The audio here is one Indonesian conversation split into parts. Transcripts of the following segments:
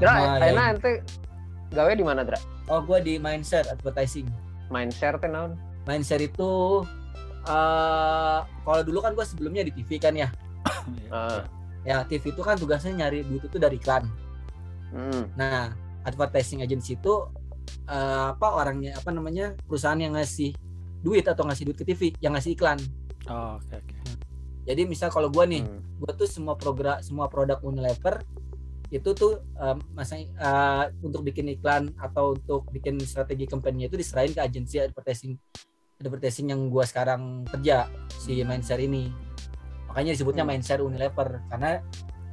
Dra, Nah, ya. enak ente gawe di mana, Dra? Oh, gue di Mindshare Advertising. Main share teh naon? Mindshare itu eh kalau dulu kan gue sebelumnya di TV kan ya. Heeh. Ya, TV itu kan tugasnya nyari duit itu dari iklan. Hmm. Nah, advertising agency itu eh, apa orangnya apa namanya perusahaan yang ngasih duit atau ngasih duit ke TV, yang ngasih iklan. Oh, oke oke. Jadi misal kalau gue nih, Hmm. gue tuh semua program semua produk Unilever itu tuh um, masa uh, untuk bikin iklan atau untuk bikin strategi kampanye itu diserahin ke agensi advertising advertising yang gua sekarang kerja si Mindshare ini makanya disebutnya Hmm. Mindshare Unilever karena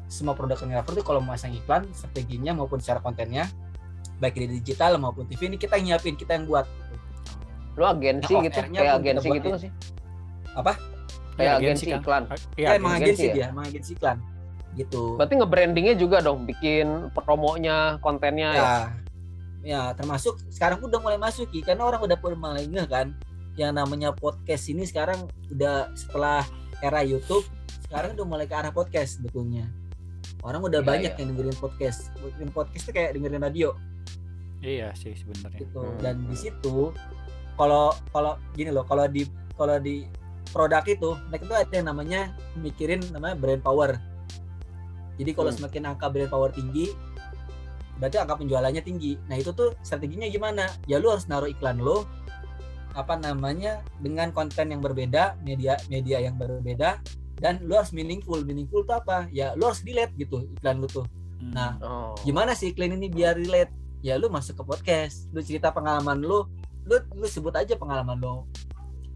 semua produk Unilever tuh kalau mau masang iklan strateginya maupun secara kontennya baik di digital maupun TV ini kita yang nyiapin kita yang buat Lu agensi Nah, gitu, kayak agensi gitu ya. sih? Apa? Kayak Iya, agensi, kan? iklan. Iya, ya, emang agensi agensi ya? dia emang agensi iklan gitu Berarti nge-brandingnya juga dong, bikin promonya, kontennya ya. ya ya termasuk sekarang udah mulai masuk Ki, karena orang udah mulai ngeh kan yang namanya podcast ini sekarang udah setelah era YouTube sekarang udah mulai ke arah podcast sebetulnya orang udah Iya, banyak iya. yang dengerin podcast dengerin podcast tuh kayak dengerin radio Iya sih sebenarnya. gitu Hmm. dan di situ kalau kalau gini loh kalau di kalau di produk itu mereka tuh ada yang namanya mikirin namanya brand power jadi kalau Hmm. semakin angka brand power tinggi berarti angka penjualannya tinggi nah itu tuh strateginya gimana ya lu harus naruh iklan lo apa namanya dengan konten yang berbeda media media yang berbeda dan lu harus meaningful. Meaningful tuh apa? Ya lu harus relate gitu iklan lu tuh. Hmm. Nah, Oh. gimana sih iklan ini biar relate? Ya lu masuk ke podcast lu cerita pengalaman lu lu lu sebut aja pengalaman lu.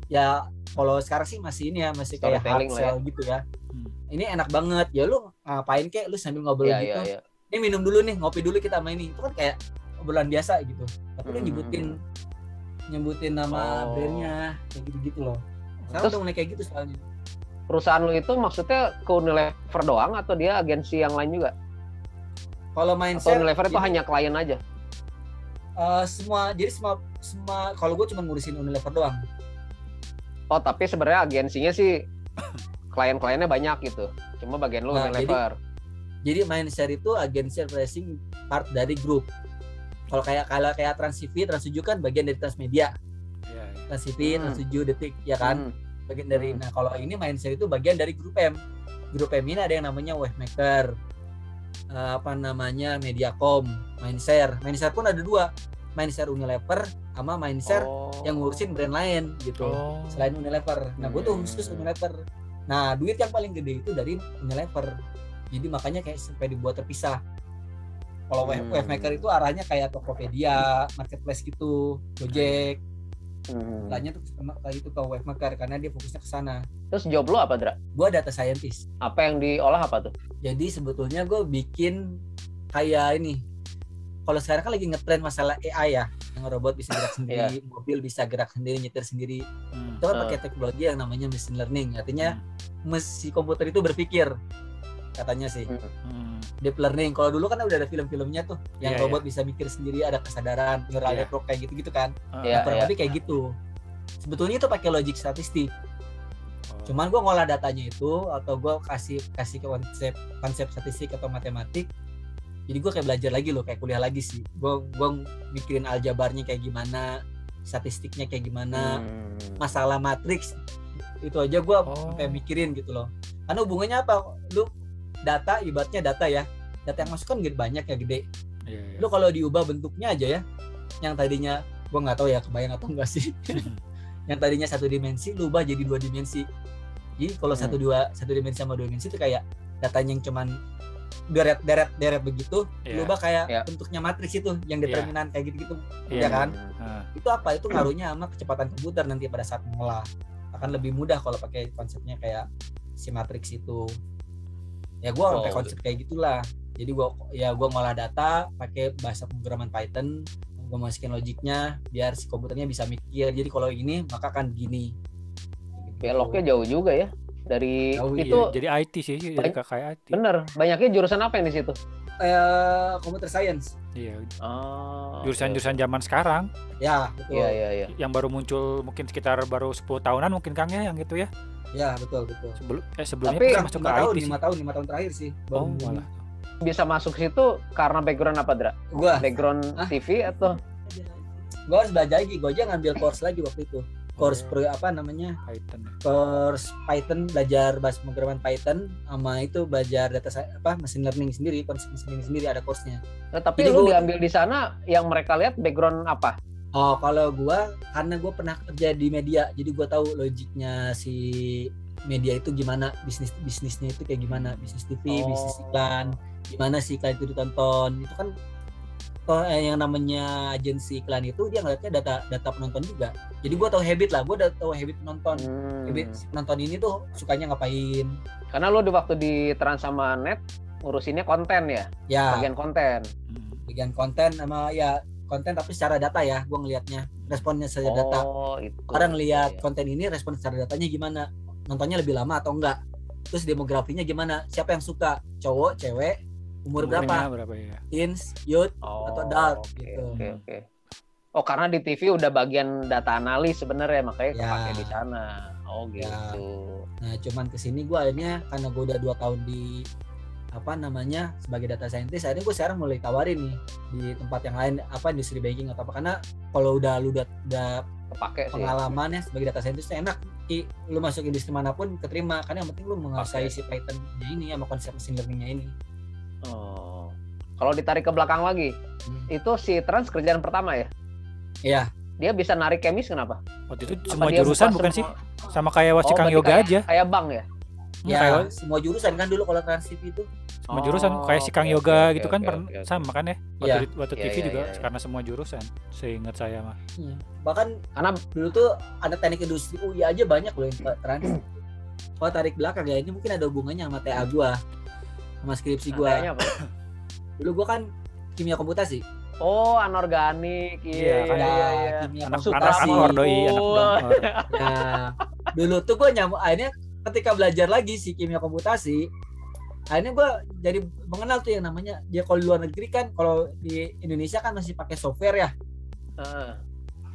Ya kalau sekarang sih masih ini ya masih kayak hard sell gitu ya. Hmm. ini enak banget. Ya lu ngapain kek? Lu sambil ngobrol Iya, gitu. iya, iya. ini minum dulu nih ngopi dulu kita main ini. Itu kan kayak obrolan biasa gitu. Tapi lu Hmm. nyebutin nyebutin nama Oh. brandnya kayak gitu gitu loh sekarang Terus- udah mulai kayak gitu soalnya Perusahaan lu itu maksudnya ke Unilever doang atau dia agensi yang lain juga? kalau Atau mindset Unilever itu jadi- hanya klien aja? eh, semua jadi semua semua kalau gue cuma ngurusin Unilever doang Oh, tapi sebenarnya agensinya sih klien-kliennya banyak gitu. Cuma bagian lu Nah, Unilever. Jadi Mindshare itu agensi advertising part dari grup. Kalau kayak kalau kayak Trans TV, Trans 7 kan bagian dari Transmedia. Iya, iya. Trans TV, Hmm. Trans 7 Detik ya kan, Hmm. bagian dari. Hmm. Nah, kalau ini Mindshare itu bagian dari grup M. Grup M ini ada yang namanya Wavemaker. eh, apa namanya Mediacom, Mindshare. Mindshare pun ada dua. Mindshare Unilever sama Mindshare Oh. yang ngurusin brand lain gitu. Oh. Selain Unilever. Nah, gue tuh Hmm. khusus Unilever. Nah, duit yang paling gede itu dari Unilever. Jadi makanya kayak sampai dibuat terpisah. Kalau wave, Hmm. Wavemaker itu arahnya kayak Tokopedia, marketplace gitu, Gojek. Hmm. Lainnya tuh sama- kayak itu ke Wavemaker karena dia fokusnya ke sana. Terus job lu apa, Dra? Gua data scientist. Apa yang diolah apa tuh? Jadi sebetulnya gue bikin kayak ini. Kalau sekarang kan lagi ngetrend masalah AI ya, yang robot bisa gerak sendiri, mobil bisa gerak sendiri, nyetir sendiri. Hmm. Itu kan Ah. pakai teknologi yang namanya machine learning. Artinya mesin komputer itu berpikir katanya sih Hmm. deep learning kalau dulu kan udah ada film-filmnya tuh yang Iya, robot bisa mikir sendiri ada kesadaran neural Iya. network kayak gitu gitu kan Ah, Iya. nah, kurang lebih kayak gitu sebetulnya itu pakai logik statistik oh. cuman gua ngolah datanya itu atau gua kasih kasih ke konsep konsep statistik atau matematik jadi gua kayak belajar lagi loh kayak kuliah lagi sih gua gua mikirin aljabarnya kayak gimana statistiknya kayak gimana Hmm. masalah matriks itu aja gua Oh. sampai mikirin gitu loh karena hubungannya apa lu data ibaratnya data ya data yang masuk kan gede banyak ya gede Iya, iya. lu kalau diubah bentuknya aja ya yang tadinya gua nggak tahu ya kebayang atau enggak sih yang tadinya satu dimensi lu ubah jadi dua dimensi jadi kalau Hmm. satu dua satu dimensi sama dua dimensi itu kayak datanya yang cuman deret deret deret begitu Iya. lu ubah kayak Iya. bentuknya matriks itu yang Iya. determinan kayak gitu gitu Iya. ya kan Ah, itu apa itu ngaruhnya sama kecepatan komputer nanti pada saat mengolah akan lebih mudah kalau pakai konsepnya kayak si matrix itu ya gua Oh. pakai konsep kayak gitulah jadi gua ya gua ngolah data pakai bahasa pemrograman Python gua masukin logiknya biar si komputernya bisa mikir jadi kalau ini maka akan gini Gitu. Beloknya jauh juga ya. dari Tahu, itu Iya, jadi IT sih, jadi Baik. kayak IT. bener banyaknya jurusan apa yang di situ Eh, computer science. Iya, oh jurusan-jurusan zaman sekarang Ya, betul. iya iya iya yang baru muncul mungkin sekitar baru 10 tahunan mungkin Kang ya yang gitu ya. Ya, betul, betul. Sebelum eh sebelumnya Tapi- kita masuk ke tahun, IT sih. lima tahun, lima tahun terakhir sih. Oh, baru- malah. bisa masuk situ karena background apa Dra? Gua, background Ah. TV atau gua harus belajar lagi. Gua aja ngambil course lagi waktu itu. Course pro, apa namanya? Python. Course Python, belajar bahasa pemrograman Python sama itu belajar data apa machine learning sendiri, konsep machine learning sendiri ada course-nya. Nah, tapi Jadi lu gua- diambil di sana yang mereka lihat background apa Oh, kalau gua karena gua pernah kerja di media, jadi gua tahu logiknya si media itu gimana, bisnis bisnisnya itu kayak gimana, bisnis TV, Oh. bisnis iklan, gimana sih iklan itu ditonton. Itu kan oh, eh, yang namanya agensi iklan itu dia ngeliatnya data data penonton juga. Jadi gua tahu habit lah, gua udah tahu habit penonton. Hmm. Habit penonton ini tuh sukanya ngapain. karena lu di waktu di Trans sama Net ngurusinnya konten ya Ya, bagian konten Hmm. bagian konten sama ya konten tapi secara data ya, gua ngelihatnya responnya secara data. oh itu orang lihat Iya. konten ini respon secara datanya gimana nontonnya lebih lama atau enggak terus demografinya gimana siapa yang suka cowok cewek umur Umurnya berapa berapa ya? teens youth oh, atau adult, oke, gitu. oke oke oh karena di TV udah bagian data analis sebenarnya makanya Ya. kepake di sana oh Ya. gitu nah cuman ke sini gue akhirnya karena gue udah dua tahun di apa namanya sebagai data scientist akhirnya gue sekarang mulai tawarin nih di tempat yang lain apa industri banking atau apa karena kalau udah lu udah, udah kepake sih pengalaman ya sebagai data scientist enak Ki. lu masuk industri mana pun keterima karena yang penting lu menguasai Oke. si Python-nya ini sama konsep machine learning-nya ini kalau ditarik ke belakang lagi Hmm. itu si Trans kerjaan pertama ya Iya. dia bisa narik kemis kenapa Waktu itu Apa semua dia jurusan buka bukan semua- sih? Sama kayak Oh, Wacikang berarti Yoga kayak- aja. kayak bank ya Hmm, Ya, kayak semua jurusan kan dulu kalau transip itu. semua jurusan Oh, kayak Sikang oke, Yoga oke, gitu oke, kan oke, oke. sama kan ya? Waktu, di- waktu Iya, TV iya, juga iya, iya. karena semua jurusan. Seingat saya mah. Bahkan karena dulu tuh ada teknik industri UI aja banyak loh yang trans. Oh tarik belakang ya ini mungkin ada hubungannya sama TA gua sama skripsi gua. kayaknya apa Dulu gua kan kimia komputasi. oh anorganik Iya, iya kan. iya iya, iya. kimia Anak Suka anak komputasi. angkor doi, anak angkor. Ya, dulu tuh gua nyamuk akhirnya ketika belajar lagi si kimia komputasi akhirnya gua jadi mengenal tuh yang namanya dia kalau di luar negeri kan kalau di Indonesia kan masih pakai software ya Heeh.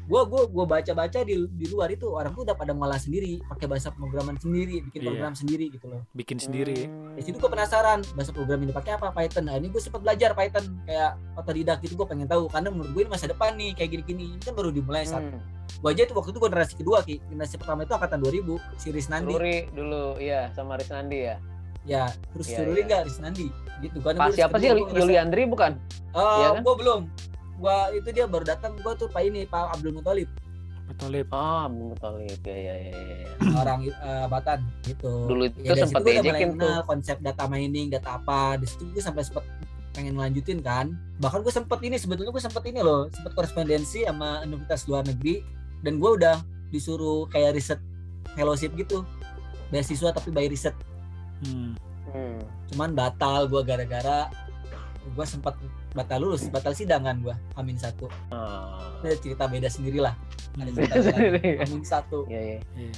Gua gua gua baca baca di di luar itu orang tuh udah pada ngolah sendiri pakai bahasa pemrograman sendiri bikin Iya. program sendiri gitu loh. Bikin sendiri. Hmm. di situ gua penasaran bahasa program ini pakai apa? Python. Nah ini gue sempat belajar Python kayak otodidak gitu gue pengen tahu karena menurut gue ini masa depan nih kayak gini-gini. Ini kan baru dimulai saat Hmm. gua aja itu waktu itu gua generasi kedua ki. Generasi pertama itu angkatan 2000 si Risnandi. Ruri dulu iya sama Risnandi ya. Ya terus si Ruri iya. enggak Risnandi. Gitu. Kan Pas siapa sih? Yuliandri bukan? Oh Iya kan? gua belum gua itu dia baru datang gua tuh pak ini Pak Abdul Muthalib Betul, Lip. oh betul ya ya ya ya orang eh, Batan gitu. Dulu itu gua udah mulai diajakin kenal konsep data mining, data apa. Di situ gue sampai sempat pengen lanjutin kan. Bahkan gue sempet ini sebetulnya gue sempet ini loh, sempet korespondensi sama universitas luar negeri dan gue udah disuruh kayak riset fellowship gitu. Beasiswa tapi by riset. Hmm. Hmm. Cuman batal gue gara-gara gue sempat batal lulus, batal sidangan gue Amin satu. Oh. Ada cerita beda sendiri lah. Ada Hmm. cerita beda. Amin satu. Iya, iya. Iya.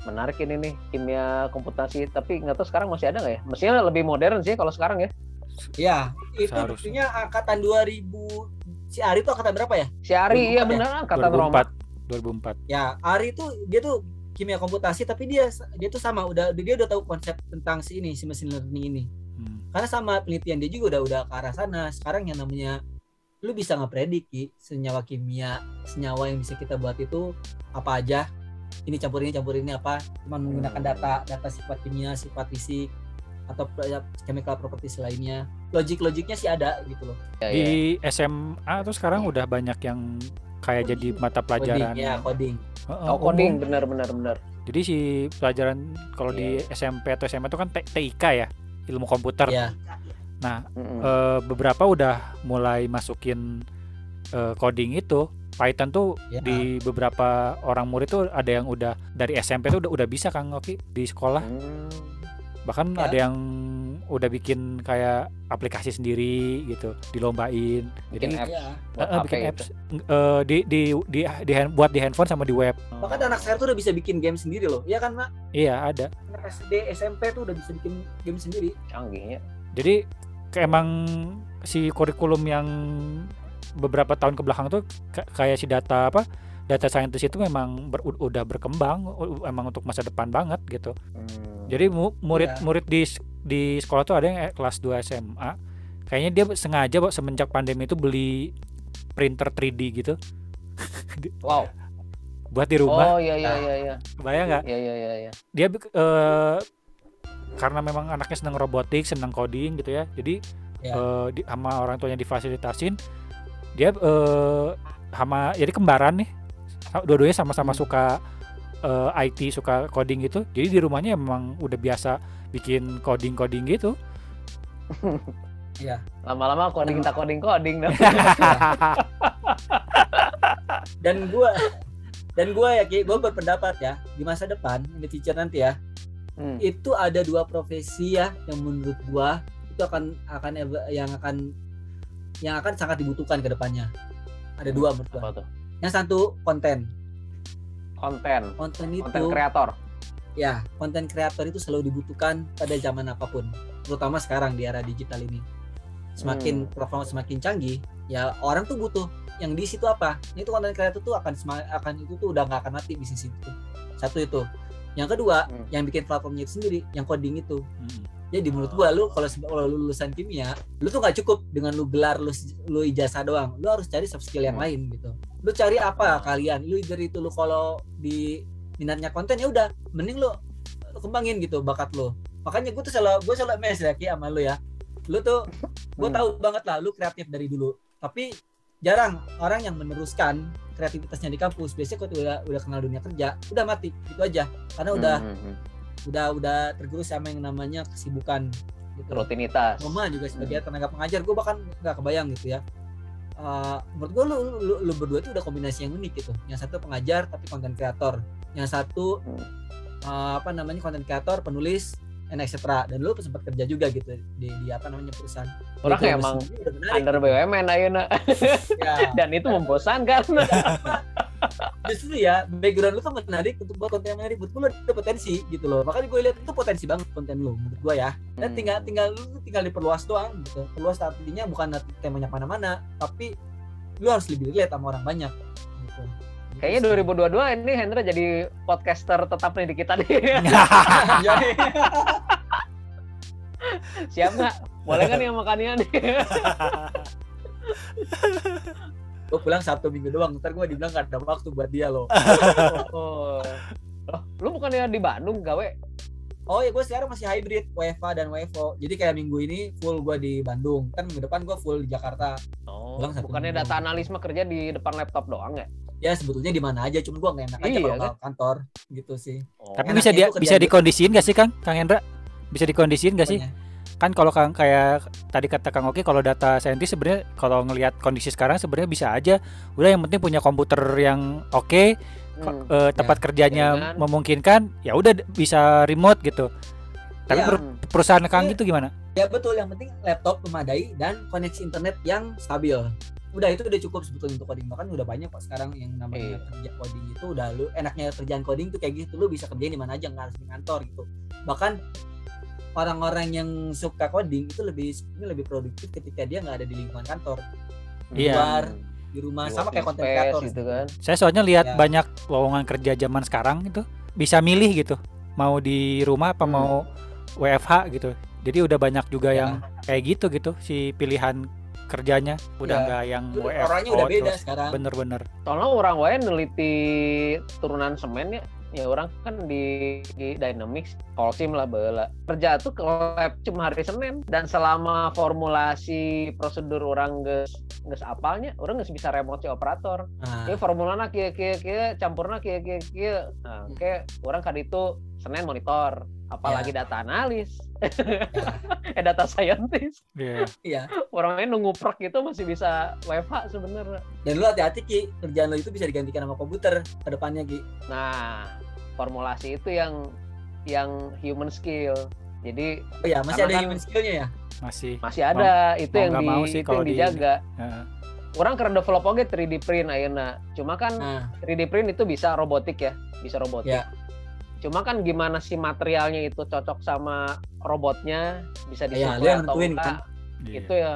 Menarik ini nih kimia komputasi, tapi nggak tahu sekarang masih ada nggak ya? Mestinya lebih modern sih kalau sekarang ya. Ya, itu Seharusnya. buktinya angkatan 2000 si Ari tuh angkatan berapa ya? Si Ari iya 2004 ya? angkatan Roma. 2004. 2004. Ya, Ari tuh dia tuh kimia komputasi tapi dia dia tuh sama udah dia udah tahu konsep tentang si ini si machine learning ini. Hmm. Karena sama penelitian dia juga udah udah ke arah sana. Sekarang yang namanya lu bisa ngepredik Ki, senyawa kimia, senyawa yang bisa kita buat itu apa aja. Ini campur ini campur ini apa? Cuma menggunakan Hmm. data data sifat kimia, sifat fisik atau ya, chemical properties lainnya. Logik-logiknya sih ada gitu loh. Ya, ya. Di SMA tuh sekarang udah banyak yang kayak jadi mata pelajaran. Coding, ya coding. Heeh, Oh umum. coding bener bener bener. Jadi si pelajaran kalau di Iya. SMP atau SMA itu kan TIK ya, ilmu komputer. Ya, Nah, Mm-mm. eh, beberapa udah mulai masukin eh, coding itu. Python tuh Ya. di beberapa orang murid tuh ada yang udah dari SMP tuh udah udah bisa Kang Oki di sekolah. Hmm. Bahkan Ya. ada yang udah bikin kayak aplikasi sendiri gitu dilombain Bikin jadi apps Iya. buat eh, eh, HP bikin apps eh, di di di di hand- buat di handphone sama di web Bahkan anak saya tuh udah bisa bikin game sendiri loh. Iya kan, Mak? iya ada Anak SD, SMP tuh udah bisa bikin game sendiri. canggihnya. jadi ke- emang si kurikulum yang beberapa tahun ke belakang tuh ka- kayak si data apa data scientist itu memang ber- udah berkembang emang untuk masa depan banget gitu Hmm. jadi mu- murid Iya. murid di di sekolah tuh ada yang eh, kelas 2 SMA kayaknya dia sengaja Bo, semenjak pandemi itu beli printer 3D gitu wow. buat di rumah Oh iya iya iya iya. kebayang nggak Iya iya iya iya. dia eh, karena memang anaknya senang robotik senang coding gitu ya jadi Ya. eh, di, sama orang tuanya difasilitasin dia eh, sama jadi kembaran nih dua-duanya sama-sama Hmm. suka eh, IT suka coding gitu jadi di rumahnya emang udah biasa bikin coding coding gitu Iya. Lama-lama coding tak coding coding dah. Dan gua dan gua ya Ki, gua berpendapat ya di masa depan in the future nanti ya Hmm. itu ada dua profesi ya yang menurut gua itu akan akan yang akan yang akan sangat dibutuhkan ke depannya. Ada dua menurut tuh? Yang satu konten. Konten. Konten itu Konten kreator. Ya, konten kreator itu selalu dibutuhkan pada zaman apa pun, terutama sekarang di era digital ini. Semakin platform semakin canggih, ya orang tuh butuh yang di situ apa? Nah, itu konten kreator tuh akan sema- akan itu tuh udah nggak akan mati bisnis itu. Satu itu. Yang kedua, Hmm. yang bikin platformnya itu sendiri, yang coding itu. Mm. Jadi menurut gua lu kalau kalau lu lulusan kimia, lu tuh nggak cukup dengan lu gelar lu lu ijazah doang. Lu harus cari soft skill yang Hmm. lain gitu. Lu cari apa kalian? Lu either itu lu kalau di minatnya konten ya udah, mending lu, lu kembangin gitu bakat lu. Makanya gua tuh selalu gua selalu mes ya Ki sama lu ya. Lu tuh gua Hmm. tahu banget lah lu kreatif dari dulu. Tapi jarang orang yang meneruskan kreativitasnya di kampus. Biasanya kalau udah udah kenal dunia kerja, udah mati gitu aja. Karena udah Hmm, hmm, hmm. udah udah tergerus sama yang namanya kesibukan gitu. Rutinitas. Mama juga sebagai tenaga pengajar gue bahkan nggak kebayang gitu ya Eh, menurut gue lu, lu, lu berdua itu udah kombinasi yang unik gitu yang satu pengajar tapi konten kreator yang satu eh, apa namanya konten kreator penulis and etc dan lu sempat kerja juga gitu di, di apa namanya perusahaan. Orang Itu emang under BUMN ayeuna ya. dan itu membosankan. justru ya background lu tuh menarik untuk buat konten yang menarik buat lu ada potensi gitu loh. Makanya gue lihat itu potensi banget konten lu menurut gue ya. Dan Hmm. tinggal tinggal lu tinggal diperluas doang gitu. Perluas artinya bukan temanya mana-mana tapi lu harus lebih relate sama orang banyak gitu Kayaknya 2022 ini Hendra jadi podcaster tetap nih di kita nih. Jadi, Siap nggak? Boleh kan yang makannya nih? gue pulang Sabtu Minggu doang ntar gue dibilang gak ada waktu buat dia loh Oh. Loh, lu bukannya di Bandung gawe? oh ya gue sekarang masih hybrid WFA dan WFO jadi kayak minggu ini full gue di Bandung kan minggu depan gue full di Jakarta Oh, bukannya minggu. data analis mah kerja di depan laptop doang ya? Ya sebetulnya di mana aja cuma gue gak enak aja Iya, kalau kan? ke kantor gitu sih Oh. tapi Enaknya bisa dia itu kerjaan bisa dikondisiin gak sih Kang Kang Hendra bisa dikondisiin gak sih kan kalau Kang kayak tadi kata Kang Oki kalau data scientist sebenarnya kalau ngelihat kondisi sekarang sebenarnya bisa aja udah yang penting punya komputer yang oke Hmm. eh, tempat kerjanya jaringan. memungkinkan ya udah bisa remote gitu tapi Iya. per- perusahaan Kang Iya. itu gimana Ya betul, yang penting laptop memadai dan koneksi internet yang stabil. Udah itu udah cukup sebetulnya untuk coding. Bahkan udah banyak kok sekarang yang namanya Iya. kerja coding itu udah lu enaknya kerjaan coding tuh kayak gitu lu bisa kerjain di mana aja nggak harus di kantor gitu. Bahkan orang-orang yang suka coding itu lebih ini lebih produktif ketika dia nggak ada di lingkungan kantor, Iya. luar di rumah Di sama kayak konten kreator gitu kan. saya soalnya lihat Ya. banyak lowongan kerja zaman sekarang itu bisa milih gitu mau di rumah apa Hmm. mau WFH gitu jadi udah banyak juga Ya. yang kayak gitu gitu si pilihan kerjanya udah Ya. nggak yang Itu WFO Orangnya udah beda terus. sekarang. bener-bener Soalnya orang wae neliti turunan semen ya, ya orang kan di, di Dynamics, Polsim lah bela. Kerja tuh ke lab cuma hari Senin dan selama formulasi prosedur orang geus geus apalnya, orang geus bisa remote si operator. Ini formulana kieu kieu kieu, campurna kieu kieu kieu. Nah, oke, orang kan itu Senin monitor, apalagi data analis, eh data scientist. Iya. iya. Orangnya nunggu prek itu masih bisa WFH sebenarnya. Dan lu hati-hati Ki, kerjaan lu itu bisa digantikan sama komputer ke depannya Ki. Nah, formulasi itu yang yang human skill. Jadi Oh ya, masih ada kan- human skillnya ya? masih masih ada itu mau yang di mau sih itu kalau yang di- dijaga. Heeh. Orang keren develop oke 3D print ayeuna. Cuma kan Nah, 3D print itu bisa robotik ya, bisa robotik. Ya. Cuma kan gimana sih materialnya itu cocok sama robotnya bisa Ya, disuplai lu yang atau nentuin, enggak. kan? Iya. Itu ya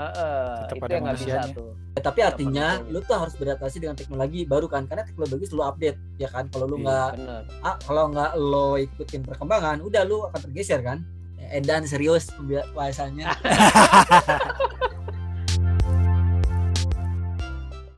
Tetap itu yang nggak bisa tuh. ya, tapi artinya betul. lu tuh harus beradaptasi dengan teknologi baru kan karena teknologi selalu update ya kan. Kalau lu Iya. nggak Bener. ah, kalau nggak lo ikutin perkembangan, udah lu akan tergeser kan. Edan serius bahasannya.